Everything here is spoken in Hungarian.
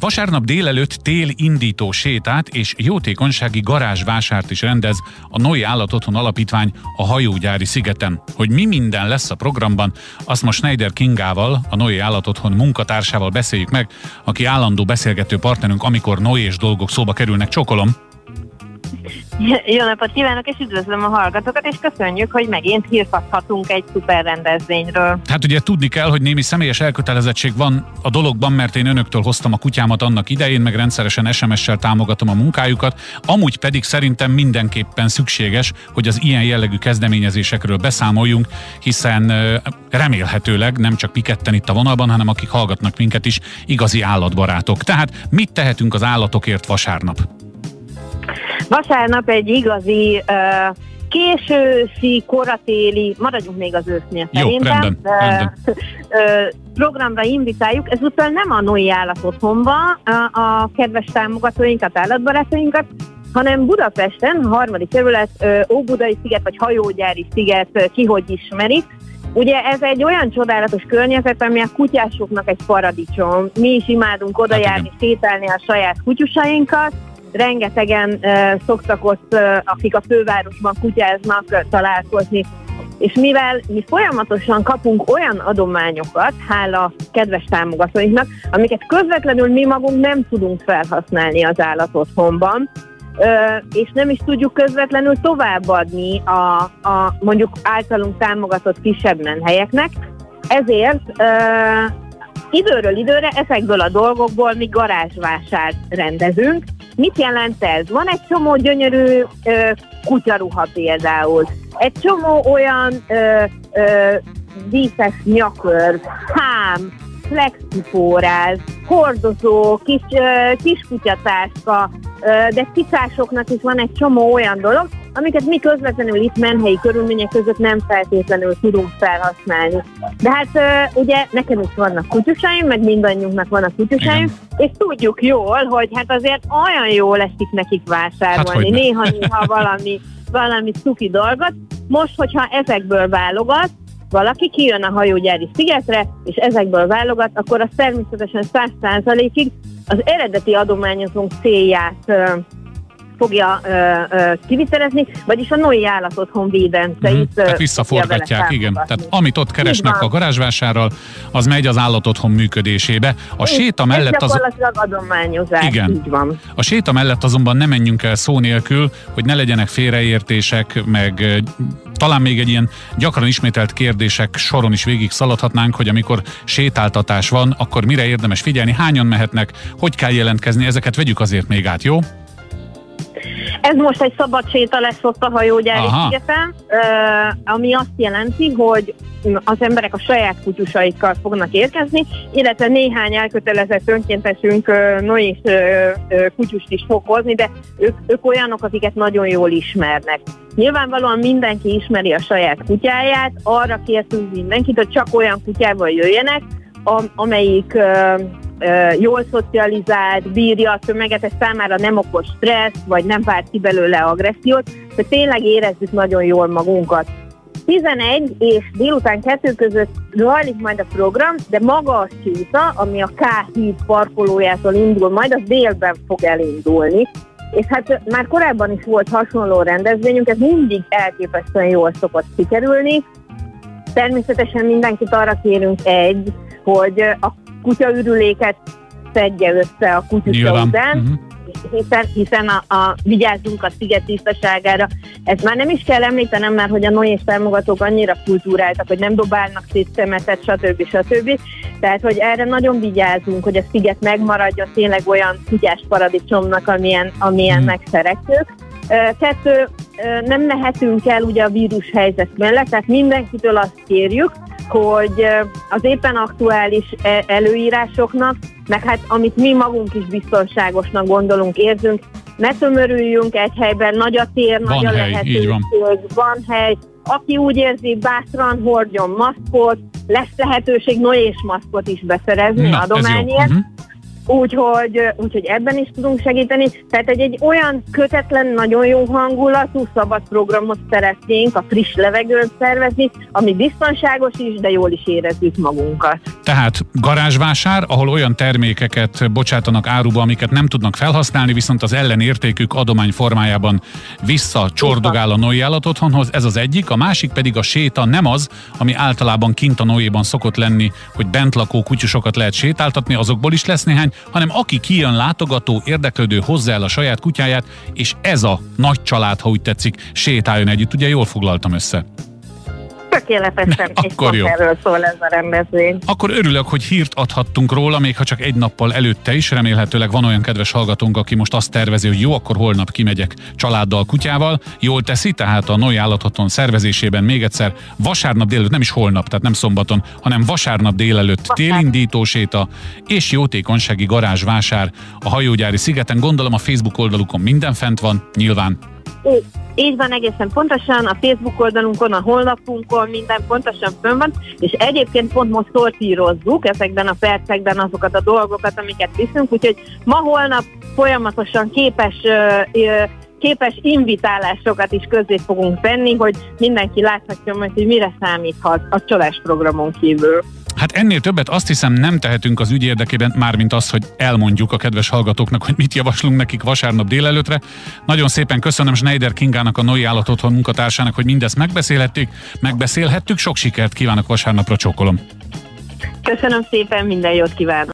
Vasárnap délelőtt tél indító sétát és jótékonysági garázsvásárt is rendez a Noi Állatotthon Alapítvány a hajógyári szigeten. Hogy mi minden lesz a programban, azt most Schneider Kingával, a Noi Állatotthon munkatársával beszéljük meg, aki állandó beszélgető partnerünk, amikor Noi és dolgok szóba kerülnek. Csokolom! Jó napot kívánok, és üdvözlöm a hallgatókat, és köszönjük, hogy megint hírfathatunk egy szuper rendezvényről. Hát ugye tudni kell, hogy némi személyes elkötelezettség van a dologban, mert én önöktől hoztam a kutyámat annak idején, meg rendszeresen SMS-sel támogatom a munkájukat. Amúgy pedig szerintem mindenképpen szükséges, hogy az ilyen jellegű kezdeményezésekről beszámoljunk, hiszen remélhetőleg nem csak mi ketten itt a vonalban, hanem akik hallgatnak minket is, igazi állatbarátok. Tehát mit tehetünk az állatokért vasárnap? Vasárnap egy igazi uh, későszi, koratéli, maradjunk még az ősznél Jó, szerintem, rendben, rendben. Programra invitáljuk, ezúttal nem a Noi Állatotthonba a, a kedves támogatóinkat, állatbarátainkat, hanem Budapesten, a harmadik terület, Óbudai sziget, vagy Hajógyári sziget, ki hogy ismerik. Ugye ez egy olyan csodálatos környezet, ami a kutyásoknak egy paradicsom. Mi is imádunk oda hát járni, sétálni a saját kutyusainkat, rengetegen szoktak ott, akik a fővárosban kutyáznak, találkozni. És mivel mi folyamatosan kapunk olyan adományokat, hála kedves támogatóinknak, amiket közvetlenül mi magunk nem tudunk felhasználni az állatotthonban, és nem is tudjuk közvetlenül továbbadni a, a mondjuk általunk támogatott kisebb menhelyeknek, ezért időről időre ezekből a dolgokból mi garázsvásárt rendezünk, Mit jelent ez? Van egy csomó gyönyörű ö, kutyaruha például, egy csomó olyan ö, ö, díszes nyakör, hám, flexipóráz, hordozó, kis, ö, kiskutyatáska, ö, de cicásoknak is van egy csomó olyan dolog, amiket mi közvetlenül itt menhelyi körülmények között nem feltétlenül tudunk felhasználni. De hát ugye nekem is vannak kutyusaim, meg mindannyiunknak vannak kutyusaim, és tudjuk jól, hogy hát azért olyan jó esik nekik vásárolni, hát, néha-néha valami, valami szuki dolgot. Most, hogyha ezekből válogat, valaki kijön a hajógyári szigetre, és ezekből válogat, akkor az természetesen 100%-ig az eredeti adományozónk célját fogja ö, ö, kivitelezni, vagyis a Noi állat otthon védenceit. Mm, tehát visszaforgatják, igen. Tehát amit ott keresnek a garázsvásárral, az megy az állatotthon működésébe. A és séta mellett az... adományozás, igen. így van. A séta mellett azonban nem menjünk el szó nélkül, hogy ne legyenek félreértések, meg talán még egy ilyen gyakran ismételt kérdések soron is végig szaladhatnánk, hogy amikor sétáltatás van, akkor mire érdemes figyelni, hányan mehetnek, hogy kell jelentkezni, ezeket vegyük azért még át, jó? Ez most egy szabad séta lesz ott a hajógyári szigeten, ami azt jelenti, hogy az emberek a saját kutyusaikkal fognak érkezni, illetve néhány elkötelezett önkéntesünk no és kutyust is fog hozni, de ők, ők olyanok, akiket nagyon jól ismernek. Nyilvánvalóan mindenki ismeri a saját kutyáját, arra kértünk mindenkit, hogy csak olyan kutyával jöjjenek, amelyik jól szocializált, bírja a tömeget, ez számára nem okos stressz, vagy nem vált ki belőle agressziót, hogy tényleg érezzük nagyon jól magunkat. 11 és délután kettő között zajlik majd a program, de maga a séta, ami a K híd parkolójától indul, majd az délben fog elindulni. És hát már korábban is volt hasonló rendezvényünk, ez mindig elképesztően jól szokott sikerülni. Természetesen mindenkit arra kérünk egy, hogy a kutyaürüléket szedje össze a kutyusa után, uh-huh. hiszen, hiszen a, a vigyázzunk a sziget tisztaságára. Ezt már nem is kell említenem, mert hogy a Noé támogatók annyira kultúráltak, hogy nem dobálnak szét szemetet, stb. stb. Tehát, hogy erre nagyon vigyázunk, hogy a sziget megmaradja tényleg olyan kutyás paradicsomnak, amilyen, amilyennek uh-huh. szeretjük. Kettő, nem mehetünk el ugye a vírus helyzet mellett, tehát mindenkitől azt kérjük, hogy az éppen aktuális e, előírásoknak, meg hát amit mi magunk is biztonságosnak gondolunk, érzünk, ne tömörüljünk egy helyben, nagy a tér, van nagy a hely, lehetőség, van. van hely, aki úgy érzi, bátran hordjon maszkot, lesz lehetőség no és maszkot is beszerezni Na, adományért. Uh-huh. Úgyhogy, úgyhogy ebben is tudunk segíteni. Tehát egy, egy olyan kötetlen, nagyon jó hangulatú, szabad programot szeretnénk a friss levegőn szervezni, ami biztonságos is, de jól is érezzük magunkat. Tehát garázsvásár, ahol olyan termékeket bocsátanak áruba, amiket nem tudnak felhasználni, viszont az ellenértékük adomány formájában visszacsordogál a Noi otthonhoz, ez az egyik, a másik pedig a séta nem az, ami általában kint a Noéban szokott lenni, hogy bent lakó kutyusokat lehet sétáltatni, azokból is lesz néhány, hanem aki kijön látogató, érdeklődő, hozzá el a saját kutyáját, és ez a nagy család, ha úgy tetszik, sétáljon együtt. Ugye jól foglaltam össze. Tökéletesen, és Akkor jó. erről szól ez a rendezvény. Akkor örülök, hogy hírt adhattunk róla, még ha csak egy nappal előtte is. Remélhetőleg van olyan kedves hallgatónk, aki most azt tervezi, hogy jó, akkor holnap kimegyek családdal, kutyával. Jól teszi, tehát a Noi Állathaton szervezésében még egyszer vasárnap délelőtt, nem is holnap, tehát nem szombaton, hanem vasárnap délelőtt Vasár. télindító séta és jótékonysági garázsvásár a hajógyári szigeten. Gondolom a Facebook oldalukon minden fent van, nyilván így van egészen pontosan, a Facebook oldalunkon, a honlapunkon minden pontosan fönn van, és egyébként pont most szortírozzuk ezekben a percekben azokat a dolgokat, amiket viszünk, úgyhogy ma-holnap folyamatosan képes képes invitálásokat is közé fogunk tenni, hogy mindenki láthatja majd, hogy mire számíthat a csalás programon kívül. Hát ennél többet azt hiszem nem tehetünk az ügy érdekében, mármint az, hogy elmondjuk a kedves hallgatóknak, hogy mit javaslunk nekik vasárnap délelőtre. Nagyon szépen köszönöm Schneider Kingának, a Noi Állat Otthon munkatársának, hogy mindezt megbeszélhettük, megbeszélhettük. Sok sikert kívánok vasárnapra, csókolom. Köszönöm szépen, minden jót kívánok.